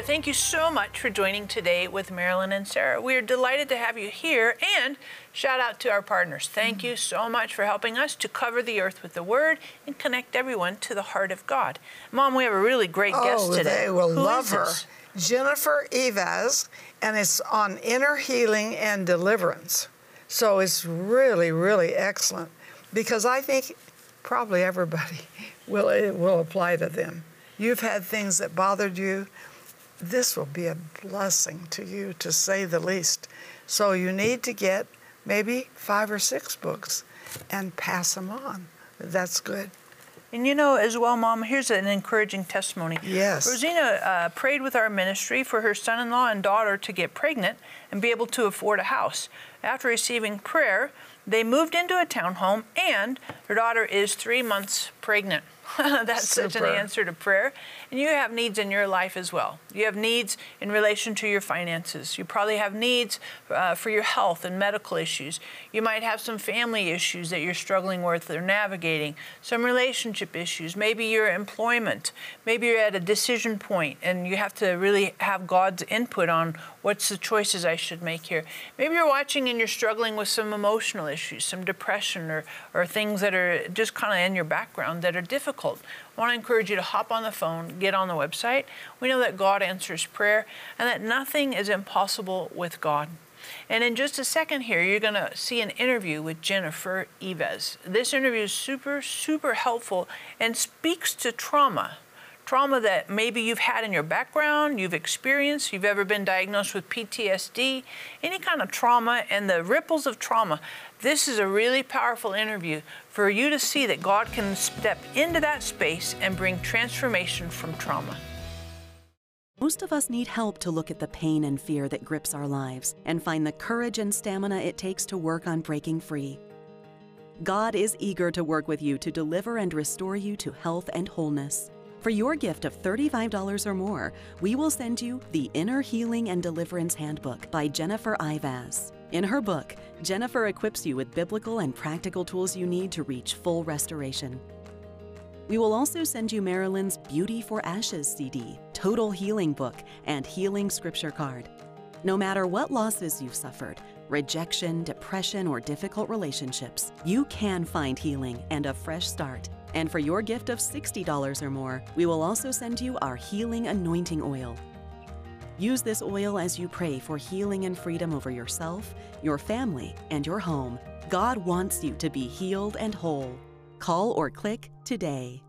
there. Thank you so much for joining today with Marilyn and Sarah. We are delighted to have you here and shout out to our partners. Thank mm-hmm. you so much for helping us to cover the earth with the word and connect everyone to the heart of God. Mom, we have a really great oh, guest today. They will Who love her. Jennifer Eivaz, and it's on inner healing and deliverance. So it's really, really excellent because I think probably everybody will it will apply to them. You've had things that bothered you. This will be a blessing to you, to say the least. So you need to get maybe five or six books and pass them on. That's good. And you know, as well, Mom, here's an encouraging testimony. Yes. Rosina uh, prayed with our ministry for her son in law and daughter to get pregnant and be able to afford a house. After receiving prayer, they moved into a townhome, and her daughter is three months pregnant. That's Super. such an answer to prayer. And you have needs in your life as well. You have needs in relation to your finances. You probably have needs uh, for your health and medical issues. You might have some family issues that you're struggling with or navigating, some relationship issues, maybe your employment. Maybe you're at a decision point and you have to really have God's input on what's the choices I should make here. Maybe you're watching and you're struggling with some emotional issues, some depression or, or things that are just kind of in your background that are difficult. I want to encourage you to hop on the phone, get on the website. We know that God answers prayer and that nothing is impossible with God. And in just a second here, you're going to see an interview with Jennifer Eivaz. This interview is super, super helpful and speaks to trauma. Trauma that maybe you've had in your background, you've experienced, you've ever been diagnosed with PTSD, any kind of trauma, and the ripples of trauma. This is a really powerful interview for you to see that God can step into that space and bring transformation from trauma. Most of us need help to look at the pain and fear that grips our lives and find the courage and stamina it takes to work on breaking free. God is eager to work with you to deliver and restore you to health and wholeness. For your gift of $35 or more, we will send you the Inner Healing and Deliverance Handbook by Jennifer Eivaz. In her book, Jennifer equips you with biblical and practical tools you need to reach full restoration. We will also send you Marilyn's Beauty for Ashes CD, Total Healing Book, and Healing Scripture Card. No matter what losses you've suffered, rejection, depression, or difficult relationships, you can find healing and a fresh start. And for your gift of $60 or more, we will also send you our Healing Anointing Oil, Use this oil as you pray for healing and freedom over yourself, your family, and your home. God wants you to be healed and whole. Call or click today.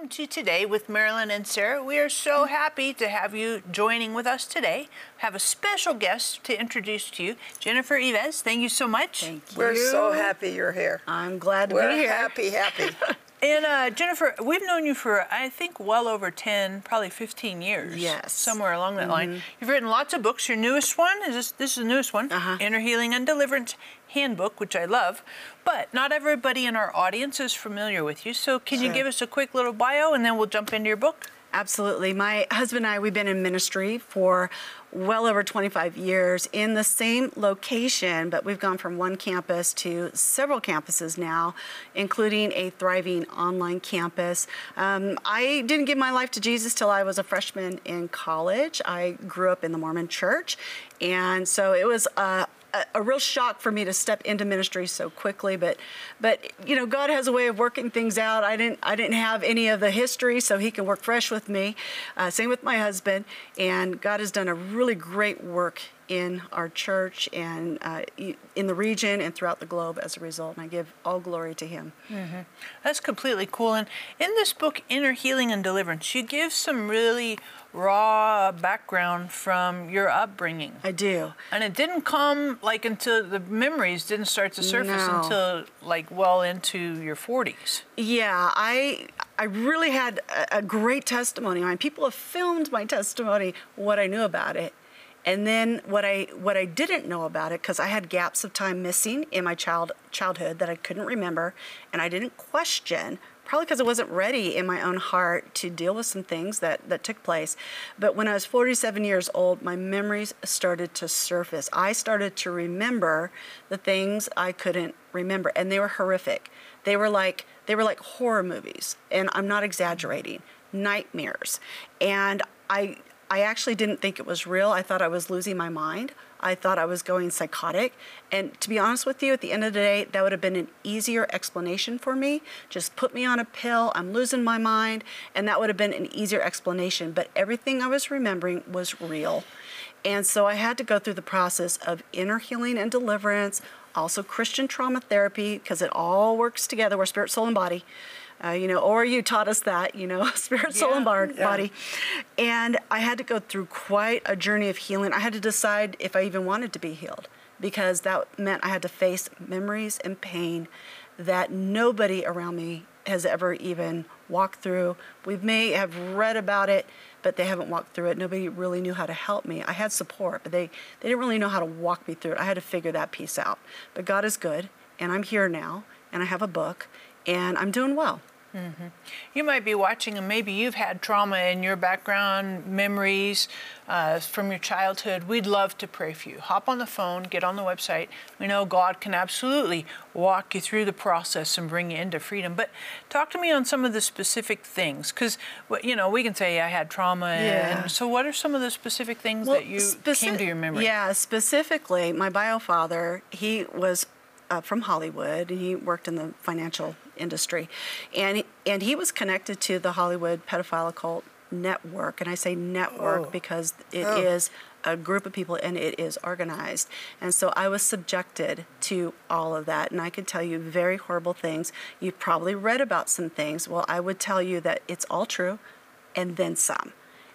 Welcome to Today with Marilyn and Sarah. We are so happy to have you joining with us today. We have a special guest to introduce to you, Jennifer Eivaz. Thank you so much. Thank you. We're so happy you're here. I'm glad to We're be here. happy, happy. And uh, Jennifer, we've known you for I think well over ten, probably fifteen years. Yes, somewhere along that mm-hmm. line. You've written lots of books. Your newest one is this. This is the newest one, uh-huh. Inner Healing and Deliverance Handbook, which I love. But not everybody in our audience is familiar with you. So can sure. you give us a quick little bio, and then we'll jump into your book? Absolutely. My husband and I, we've been in ministry for well over 25 years in the same location, but we've gone from one campus to several campuses now, including a thriving online campus. Um, I didn't give my life to Jesus till I was a freshman in college. I grew up in the Mormon church, and so it was a a, real shock for me to step into ministry so quickly. But, but you know, God has a way of working things out. I didn't, I didn't have any of the history, so He can work fresh with me. Uh, same with my husband, and God has done a really great work in our church and uh, in the region and throughout the globe as a result. And I give all glory to Him. Mm-hmm. That's completely cool. And in this book, Inner Healing and Deliverance, you give some really raw background from your upbringing. I do. And it didn't come like until the memories didn't start to surface no. until like well into your 40s. Yeah, I I really had a, a great testimony. I mean, people have filmed my testimony, what I knew about it, and then what I what I didn't know about it because I had gaps of time missing in my child childhood that I couldn't remember and I didn't question probably because I wasn't ready in my own heart to deal with some things that, that took place. But when I was 47 years old, my memories started to surface. I started to remember the things I couldn't remember, and they were horrific. They were like They were like horror movies, and I'm not exaggerating, nightmares. And I I actually didn't think it was real. I thought I was losing my mind. I thought I was going psychotic. And to be honest with you, at the end of the day, that would have been an easier explanation for me. Just put me on a pill, I'm losing my mind, and that would have been an easier explanation. But everything I was remembering was real. And so I had to go through the process of inner healing and deliverance, also Christian trauma therapy, because it all works together. We're spirit, soul, and body. Uh, you know, or you taught us that, you know, spirit, soul, and bar- Yeah. body. And I had to go through quite a journey of healing. I had to decide if I even wanted to be healed because that meant I had to face memories and pain that nobody around me has ever even walked through. We may have read about it, but they haven't walked through it. Nobody really knew how to help me. I had support, but they, they didn't really know how to walk me through it. I had to figure that piece out. But God is good, and I'm here now, and I have a book, and I'm doing well. You might be watching, and maybe you've had trauma in your background, memories uh, from your childhood. We'd love to pray for you. Hop on the phone, get on the website. We know God can absolutely walk you through the process and bring you into freedom. But talk to me on some of the specific things, because you know we can say I had trauma. Yeah. And so, what are some of the specific things that you speci- came to your memory? Yeah, specifically, my bio father, he was uh, from Hollywood and he worked in the financial industry. And, he- and he was connected to the Hollywood pedophile cult network. And I say network Oh. because it is Oh. a group of people and it is organized. And so I was subjected to all of that. And I can tell you very horrible things. You've probably read about some things. Well, I would tell you that it's all true and then some.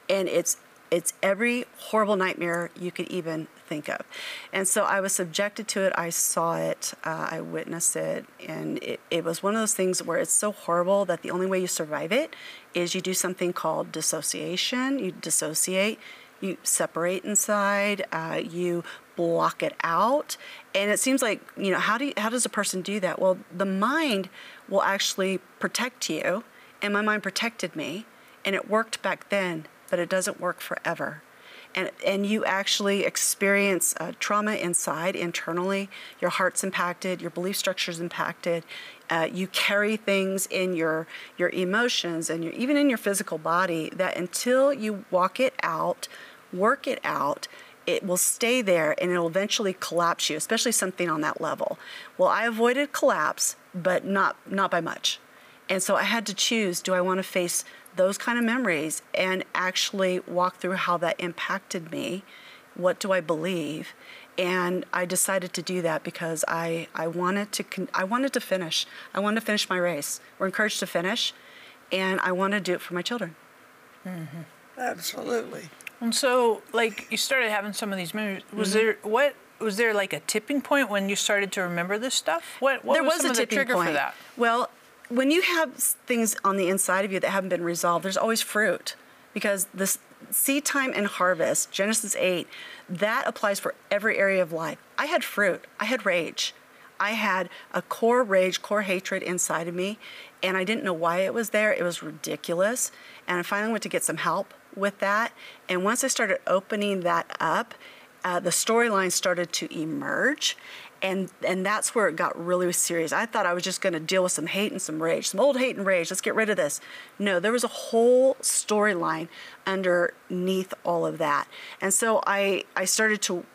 And it's it's every horrible nightmare you could even think of. And so I was subjected to it. I saw it. Uh, I witnessed it. And it, it was one of those things where it's so horrible that the only way you survive it is you do something called dissociation. You dissociate, you separate inside, uh, you block it out. And it seems like, you know, how, do you, how does a person do that? Well, the mind will actually protect you. And my mind protected me. And it worked back then but it doesn't work forever. And, and you actually experience uh, trauma inside, internally. Your heart's impacted, your belief structure's impacted. Uh, you carry things in your, your emotions and your, even in your physical body that until you walk it out, work it out, it will stay there and it'll eventually collapse you, especially something on that level. Well, I avoided collapse, but not, not by much. And so I had to choose do I want to face those kind of memories and actually walk through how that impacted me? What do I believe? And I decided to do that because I, I wanted to con- I wanted to finish. I wanted to finish my race. We're encouraged to finish, and I want to do it for my children. Absolutely. And so, like, you started having some of these memories. Was Mm-hmm. there what? Was there like a tipping point when you started to remember this stuff? What, what there was, was, some a of the tipping trigger point. for that? Well, when you have things on the inside of you that haven't been resolved, there's always fruit because this seed time and harvest, Genesis 8, that applies for every area of life. I had fruit, I had rage. I had a core rage, core hatred inside of me, and I didn't know why it was there. It was ridiculous. And I finally went to get some help with that. And once I started opening that up, uh, the storyline started to emerge and and that's where it got really serious. I thought i was just going to deal with some hate and some rage some old hate and rage. Let's get rid of this. No there was a whole storyline underneath all of that. And so i i started to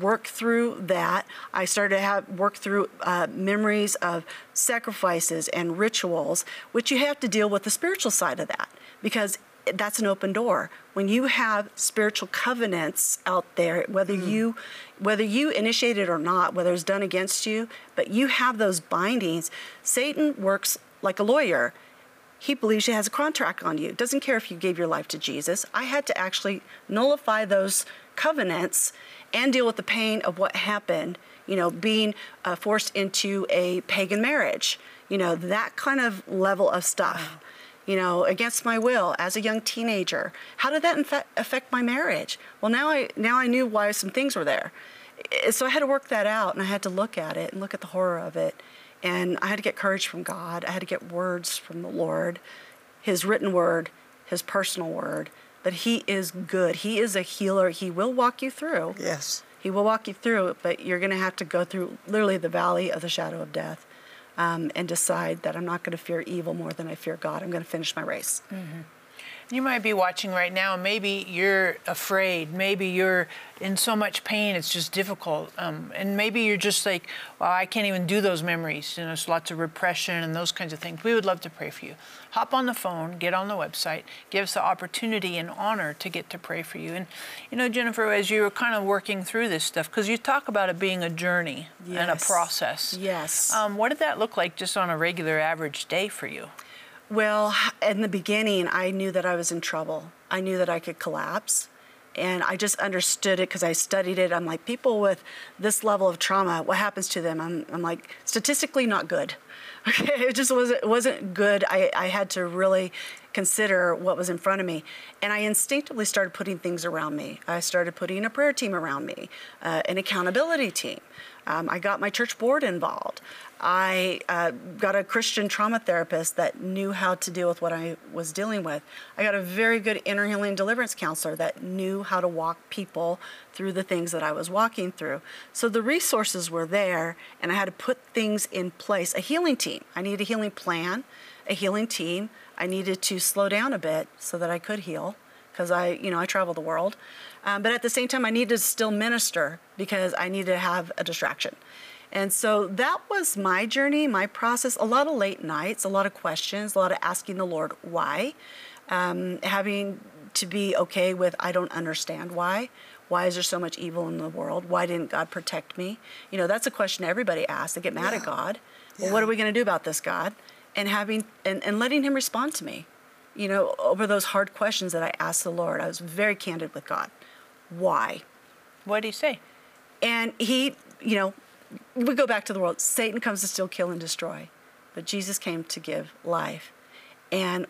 work through that. I started to have work through uh, memories of sacrifices and rituals which you have to deal with the spiritual side of that because that's an open door. When you have spiritual covenants out there whether you whether you initiate it or not whether it's done against you but you have those bindings satan works like a lawyer. He believes he has a contract on you. Doesn't care if you gave your life to jesus. I had to actually nullify those covenants and deal with the pain of what happened you know being uh, forced into a pagan marriage you know that kind of level of stuff you know, against my will as a young teenager. How did that affect my marriage? Well, now I now I knew why some things were there. So I had to work that out, and I had to look at it and look at the horror of it, and I had to get courage from God. I had to get words from the Lord, His written word, His personal word. But He is good. He is a healer. He will walk you through. Yes. He will walk you through it, but you're going to have to go through literally the valley of the shadow of death. Um, and decide that I'm not going to fear evil more than I fear God. I'm going to finish my race. Mm-hmm. You might be watching right now, maybe you're afraid. Maybe you're in so much pain, it's just difficult. Um, and maybe you're just like, well, I can't even do those memories. You know, there's lots of repression and those kinds of things. We would love to pray for you. Hop on the phone, get on the website, give us the opportunity and honor to get to pray for you. And, you know, Jennifer, as you were kind of working through this stuff, because you talk about it being a journey yes. and a process. Yes. Um, what did that look like just on a regular average day for you? Well, in the beginning, I knew that I was in trouble. I knew that I could collapse. And I just understood it because I studied it. I'm like, people with this level of trauma, what happens to them? I'm, I'm like, statistically, not good. Okay, it just wasn't, wasn't good. I, I had to really consider what was in front of me. And I instinctively started putting things around me. I started putting a prayer team around me, uh, an accountability team. Um, I got my church board involved. I uh, got a Christian trauma therapist that knew how to deal with what I was dealing with. I got a very good inner healing deliverance counselor that knew how to walk people through the things that I was walking through. So the resources were there, and I had to put things in place. A healing team. I needed a healing plan, a healing team. I needed to slow down a bit so that I could heal because I, you know, I travel the world. Um, but at the same time, I needed to still minister because I needed to have a distraction. And so that was my journey, my process. A lot of late nights, a lot of questions, a lot of asking the Lord why, um, having to be okay with I don't understand why. Why is there so much evil in the world? Why didn't God protect me? You know, that's a question everybody asks. They get mad yeah. at God. Well, yeah. what are we going to do about this, God? And having and, and letting Him respond to me. You know, over those hard questions that I asked the Lord, I was very candid with God. Why? What did He say? And He, you know, we go back to the world. Satan comes to steal, kill, and destroy, but Jesus came to give life. And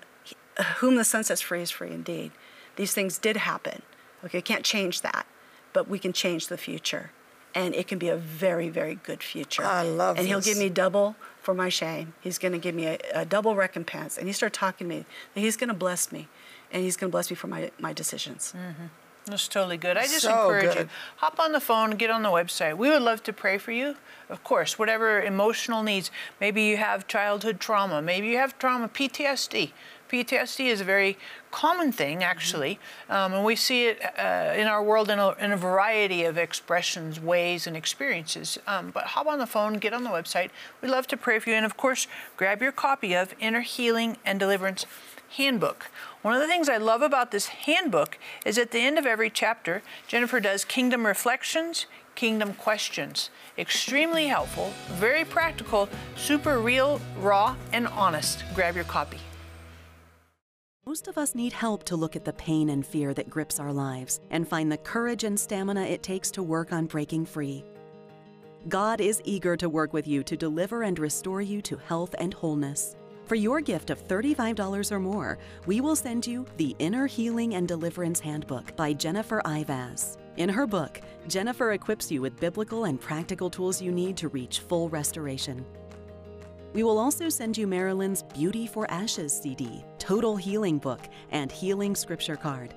whom the Son sets free is free indeed. These things did happen. Okay, can't change that, but we can change the future, and it can be a very, very good future. I love. And this. He'll give me double for my shame. He's going to give me a, a double recompense, and He started talking to me. And he's going to bless me, and He's going to bless me for my my decisions. Mm-hmm. That's totally good. I just so encourage good. you hop on the phone, get on the website. We would love to pray for you. Of course, whatever emotional needs. Maybe you have childhood trauma. Maybe you have trauma, PTSD. PTSD is a very common thing, actually, um, and we see it uh, in our world in a, in a, variety of expressions, ways, and experiences. Um, but hop on the phone, get on the website. We'd love to pray for you, and of course, grab your copy of Inner Healing and Deliverance Handbook. One of the things I love about this handbook is at the end of every chapter, Jennifer does kingdom reflections, kingdom questions. Extremely helpful, very practical, super real, raw, and honest. Grab your copy. Most of us need help to look at the pain and fear that grips our lives and find the courage and stamina it takes to work on breaking free. God is eager to work with you to deliver and restore you to health and wholeness. For your gift of $35 or more, we will send you the Inner Healing and Deliverance Handbook by Jennifer Eivaz. In her book, Jennifer equips you with biblical and practical tools you need to reach full restoration. We will also send you Marilyn's Beauty for Ashes CD, Total Healing Book, and Healing Scripture Card.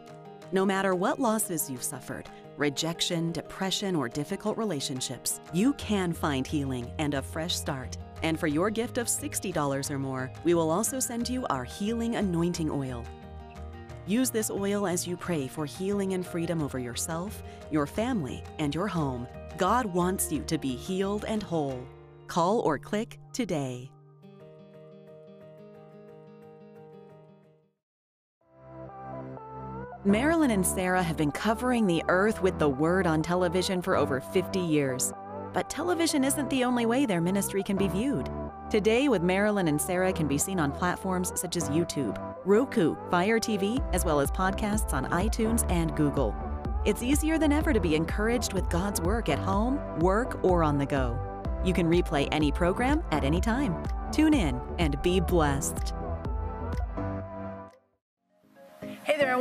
No matter what losses you've suffered, rejection, depression, or difficult relationships, you can find healing and a fresh start. And for your gift of $60 or more, we will also send you our Healing Anointing Oil. Use this oil as you pray for healing and freedom over yourself, your family, and your home. God wants you to be healed and whole. Call or click today. Marilyn and Sarah have been covering the earth with the Word on television for over 50 years. But television isn't the only way their ministry can be viewed. Today with Marilyn and Sarah can be seen on platforms such as YouTube, Roku, Fire TV, as well as podcasts on iTunes and Google. It's easier than ever to be encouraged with God's work at home, work, or on the go. You can replay any program at any time. Tune in and be blessed.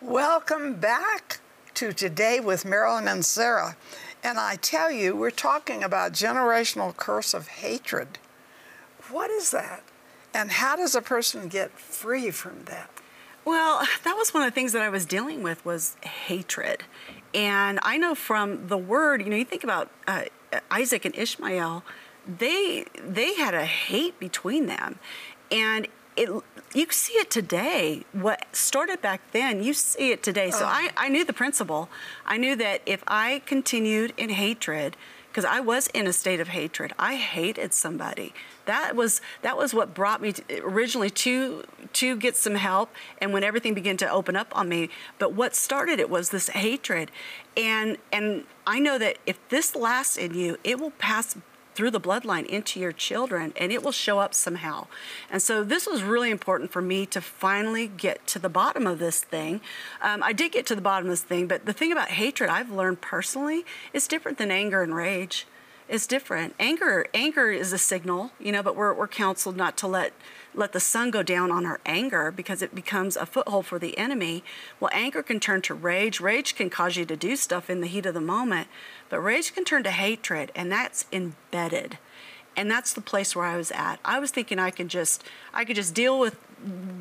Welcome back to Today with Marilyn and Sarah. And I tell you, we're talking about generational curse of hatred. What is that? And how does a person get free from that? Well, that was one of the things that I was dealing with was hatred. And I know from the word, you know, you think about uh, Isaac and Ishmael, they they had a hate between them. And it, you see it today. What started back then, you see it today. So oh. I, I knew the principle. I knew that if I continued in hatred, because I was in a state of hatred, I hated somebody. That was that was what brought me to, originally to to get some help, and when everything began to open up on me. But what started it was this hatred, and and I know that if this lasts in you, it will pass through the bloodline into your children and it will show up somehow. And so this was really important for me to finally get to the bottom of this thing. Um, I did get to the bottom of this thing, but the thing about hatred I've learned personally is different than anger and rage. It's different. Anger, anger is a signal, you know, but we're, we're counseled not to let let the sun go down on our anger because it becomes a foothold for the enemy. Well, anger can turn to rage. Rage can cause you to do stuff in the heat of the moment, but rage can turn to hatred, and that's embedded. And that's the place where I was at. I was thinking I could just I could just deal with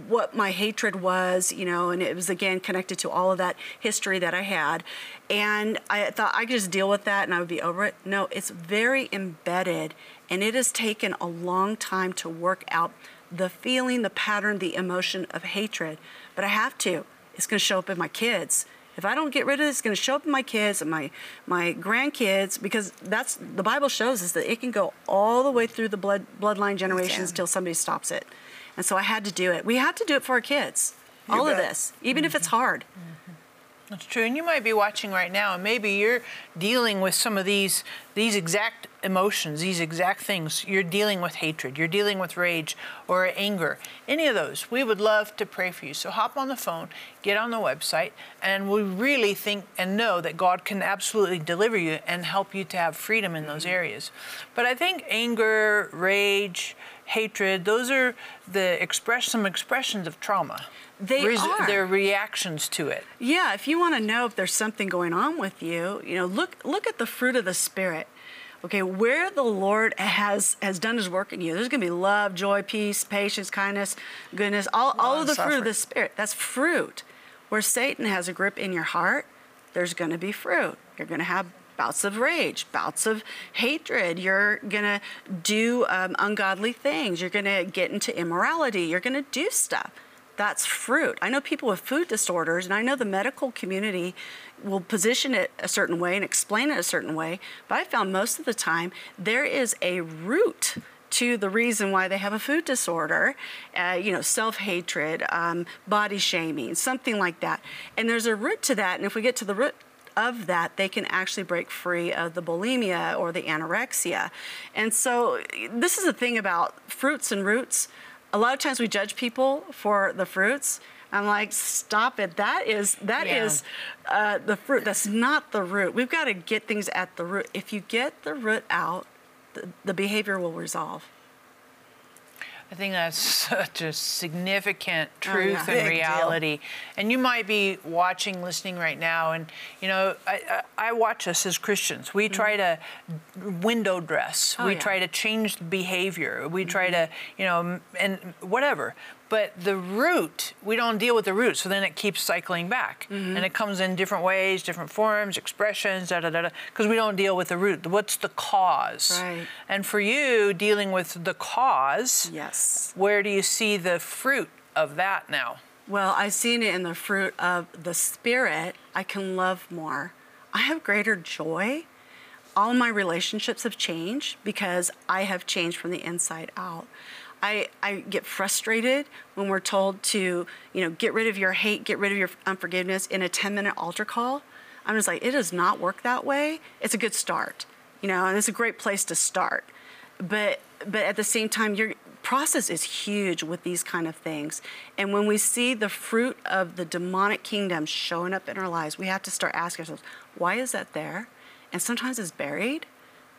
what my hatred was, you know, and it was again connected to all of that history that I had. And I thought I could just deal with that and I would be over it. No, it's very embedded and it has taken a long time to work out the feeling, the pattern, the emotion of hatred. But I have to. It's going to show up in my kids. If I don't get rid of it, it's going to show up in my kids and my my grandkids because that's the Bible shows us that it can go all the way through the blood bloodline generations till somebody stops it. And so I had to do it. We had to do it for our kids. You all of this, even if it's mm-hmm. hard. Mm-hmm. That's true, and you might be watching right now, and maybe you're dealing with some of these these exact emotions, these exact things. You're dealing with hatred, you're dealing with rage or anger, any of those. We would love to pray for you. So hop on the phone, get on the website, and we really think and know that God can absolutely deliver you and help you to have freedom in those areas. But I think anger, rage, hatred, those are the express some expressions of trauma. They are. They're reactions to it. Yeah, if you want to know if there's something going on with you, you know, look look at the fruit of the spirit. Okay, where the Lord has has done His work in you, there's going to be love, joy, peace, patience, kindness, goodness, all, all of the fruit of the spirit. That's fruit. Where Satan has a grip in your heart, there's going to be fruit. You're going to have bouts of rage, bouts of hatred. You're going to do um, ungodly things. You're going to get into immorality. You're going to do stuff. That's fruit. I know people with food disorders, and I know the medical community will position it a certain way and explain it a certain way. But I found most of the time there is a root to the reason why they have a food disorder, uh, you know, self hatred, um, body shaming, something like that. And there's a root to that. And if we get to the root, of that, they can actually break free of the bulimia or the anorexia. And so, this is the thing about fruits and roots. A lot of times we judge people for the fruits. I'm like, stop it. That is that Yeah. is uh, the fruit. That's not the root. We've got to get things at the root. If you get the root out, the, the behavior will resolve. I think that's such a significant truth Oh, yeah. and Big deal. reality. And you might be watching, listening right now, and you know, I, I, I watch us as Christians. We try to window dress. Mm-hmm. Oh, we yeah. Mm-hmm. try to change behavior. We try to, you know, and whatever. But the root, we don't deal with the root, so then it keeps cycling back, Mm-hmm. and it comes in different ways, different forms, expressions, da da da da. Because we don't deal with the root. What's the cause? Right. And for you, dealing with the cause, Yes. where do you see the fruit of that now? Well, I've seen it in the fruit of the Spirit. I can love more. I have greater joy. All my relationships have changed because I have changed from the inside out. I, I get frustrated when we're told to, you know, get rid of your hate, get rid of your unforgiveness in a 10 minute altar call. I'm just like, it does not work that way. It's a good start, you know, and it's a great place to start. But but at the same time, your process is huge with these kind of things. And when we see the fruit of the demonic kingdom showing up in our lives, we have to start asking ourselves, why is that there? And sometimes it's buried,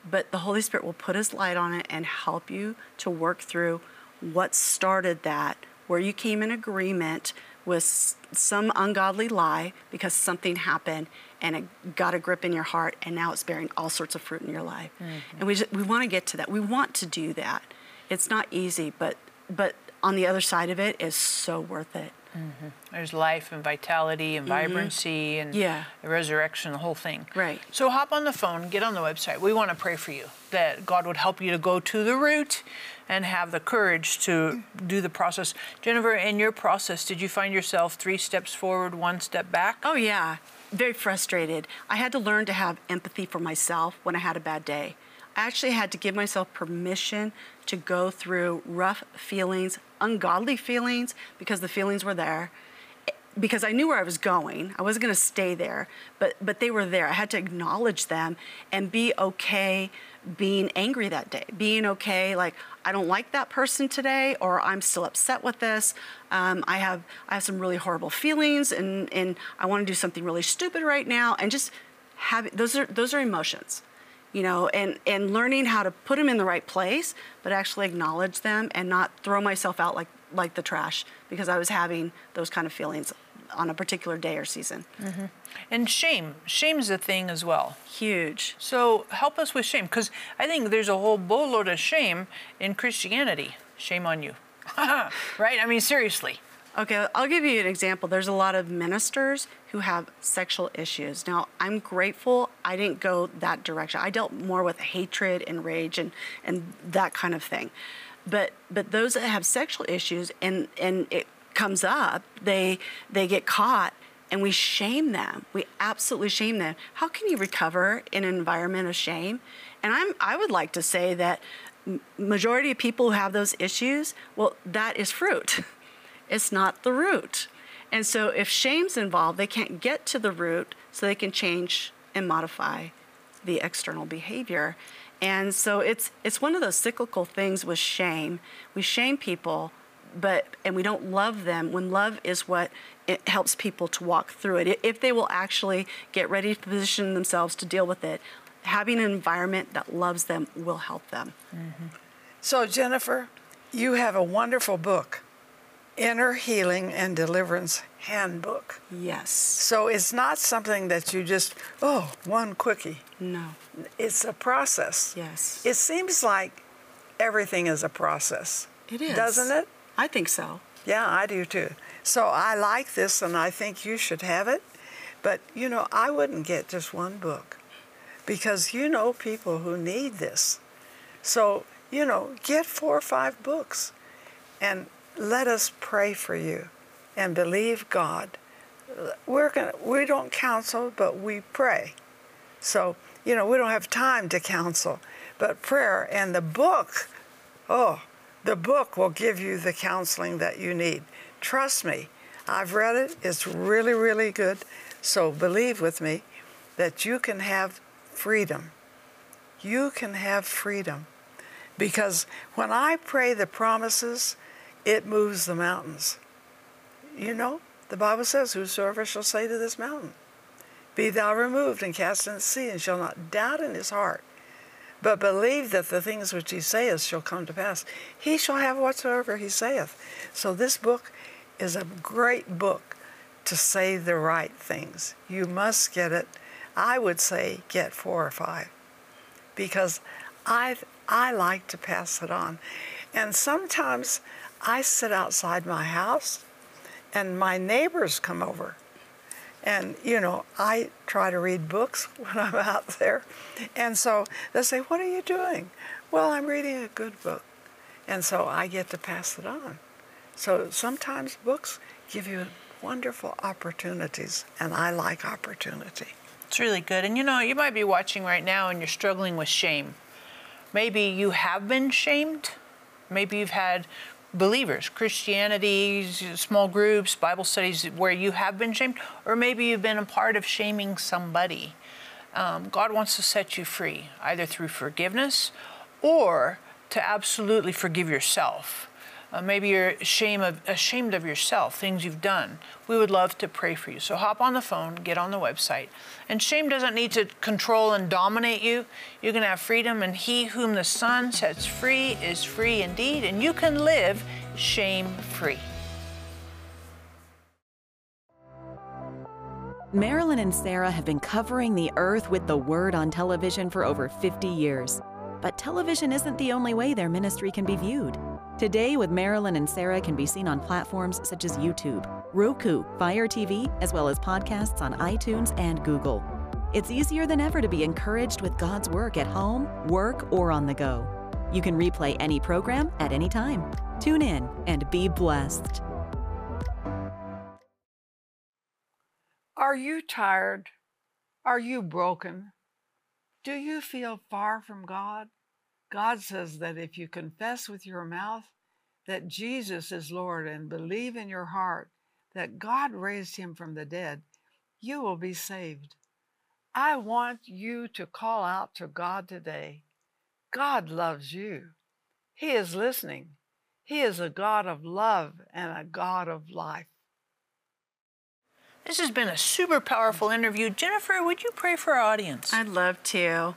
but the Holy Spirit will put his light on it and help you to work through what started that, where you came in agreement with some ungodly lie because something happened and it got a grip in your heart and now it's bearing all sorts of fruit in your life. Mm-hmm. And we just, we want to get to that. We want to do that. It's not easy, but but on the other side of it is so worth it. Mm-hmm. There's life and vitality and mm-hmm. vibrancy and yeah. the resurrection, the whole thing. Right. So hop on the phone, get on the website. We want to pray for you that God would help you to go to the root and have the courage to do the process. Jennifer, in your process, did you find yourself three steps forward, one step back? Oh, yeah. Very frustrated. I had to learn to have empathy for myself when I had a bad day. I actually had to give myself permission to go through rough feelings, ungodly feelings, because the feelings were there. Because I knew where I was going. I wasn't going to stay there, but but they were there. I had to acknowledge them and be okay being angry that day, being okay, like I don't like that person today, or I'm still upset with this. Um, I have I have some really horrible feelings, and and I want to do something really stupid right now, and just have those are those are emotions you know, and, and learning how to put them in the right place, but actually acknowledge them and not throw myself out like, like the trash because I was having those kind of feelings on a particular day or season. Mm-hmm. And shame. Shame's a thing as well. Huge. So help us with shame because I think there's a whole boatload of shame in Christianity. Shame on you. right? I mean, seriously. Okay, I'll give you an example. There's a lot of ministers who have sexual issues. Now, I'm grateful I didn't go that direction. I dealt more with hatred and rage and, and that kind of thing. But but those that have sexual issues and, and it comes up, they they get caught and we shame them. We absolutely shame them. How can you recover in an environment of shame? And I'm I would like to say that majority of people who have those issues, well, that is fruit. It's not the root. And so if shame's involved, they can't get to the root so they can change and modify the external behavior. And so it's it's one of those cyclical things with shame. We shame people, but and we don't love them when love is what it helps people to walk through it. If they will actually get ready to position themselves to deal with it, having an environment that loves them will help them. Mm-hmm. So Jennifer, you have a wonderful book Inner Healing and Deliverance Handbook. Yes. So it's not something that you just, oh, one quickie. No. It's a process. Yes. It seems like everything is a process. It is. Doesn't it? I think so. Yeah, I do too. So I like this and I think you should have it. But, you know, I wouldn't get just one book because you know people who need this. So, you know, get four or five books and let us pray for you and believe God. We're gonna, we don't counsel, but we pray. So, you know, we don't have time to counsel, but prayer and the book, oh, the book will give you the counseling that you need. Trust me, I've read it. It's really, really good. So believe with me that you can have freedom. You can have freedom. Because when I pray the promises, it moves the mountains. You know, the Bible says, Whosoever shall say to this mountain, Be thou removed and cast into the sea, and shall not doubt in his heart, but believe that the things which he saith shall come to pass, he shall have whatsoever he saith. So this book is a great book to say the right things. You must get it. I would say get four or five because I I like to pass it on. And sometimes I sit outside my house and my neighbors come over. And, you know, I try to read books when I'm out there. And so they say, What are you doing? Well, I'm reading a good book. And so I get to pass it on. So sometimes books give you wonderful opportunities, and I like opportunity. It's really good. And you know, you might be watching right now and you're struggling with shame. Maybe you have been shamed Maybe you've had believers, Christianity, small groups, Bible studies where you have been shamed, or maybe you've been a part of shaming somebody. Um, God wants to set you free, either through forgiveness or to absolutely forgive yourself. Uh, maybe you're ashamed of, ashamed of yourself, things you've done. We would love to pray for you. So hop on the phone, get on the website. And shame doesn't need to control and dominate you. You can have freedom, and he whom the Son sets free is free indeed, and you can live shame free. Marilyn and Sarah have been covering the earth with the Word on television for over 50 years. But television isn't the only way their ministry can be viewed. Today with Marilyn and Sarah can be seen on platforms such as YouTube, Roku, Fire TV, as well as podcasts on iTunes and Google. It's easier than ever to be encouraged with God's work at home, work, or on the go. You can replay any program at any time. Tune in and be blessed. Are you tired? Are you broken? Do you feel far from God? God says that if you confess with your mouth that Jesus is Lord and believe in your heart that God raised him from the dead, you will be saved. I want you to call out to God today. God loves you. He is listening. He is a God of love and a God of life. This has been a super powerful interview. Jennifer, would you pray for our audience? I'd love to.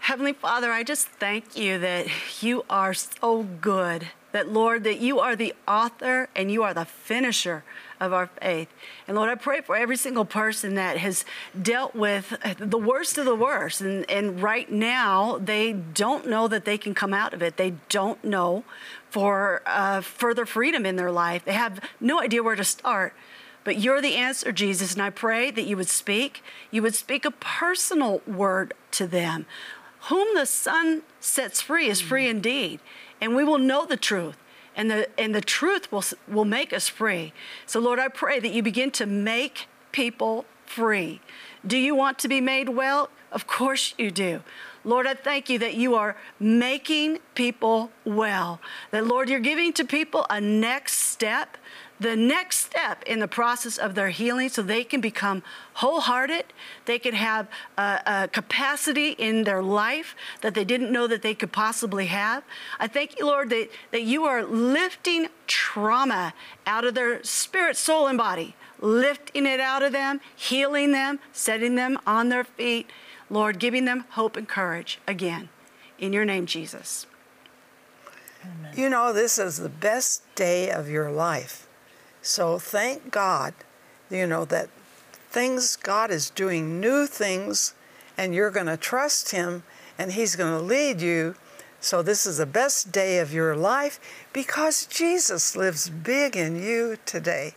Heavenly Father, I just thank you that you are so good. That, Lord, that you are the author and you are the finisher of our faith. And Lord, I pray for every single person that has dealt with the worst of the worst. And, and right now, they don't know that they can come out of it. They don't know for uh, further freedom in their life. They have no idea where to start. But you're the answer, Jesus. And I pray that you would speak, you would speak a personal word to them. Whom the Son sets free is free indeed. And we will know the truth. And the, and the truth will, will make us free. So, Lord, I pray that you begin to make people free. Do you want to be made well? Of course you do. Lord, I thank you that you are making people well. That, Lord, you're giving to people a next step the next step in the process of their healing so they can become wholehearted. They can have a, a, capacity in their life that they didn't know that they could possibly have. I thank you, Lord, that, that you are lifting trauma out of their spirit, soul, and body, lifting it out of them, healing them, setting them on their feet. Lord, giving them hope and courage again. In your name, Jesus. Amen. You know, this is the best day of your life so thank God, you know, that things, God is doing new things, and you're going to trust Him, and He's going to lead you. So this is the best day of your life because Jesus lives big in you today.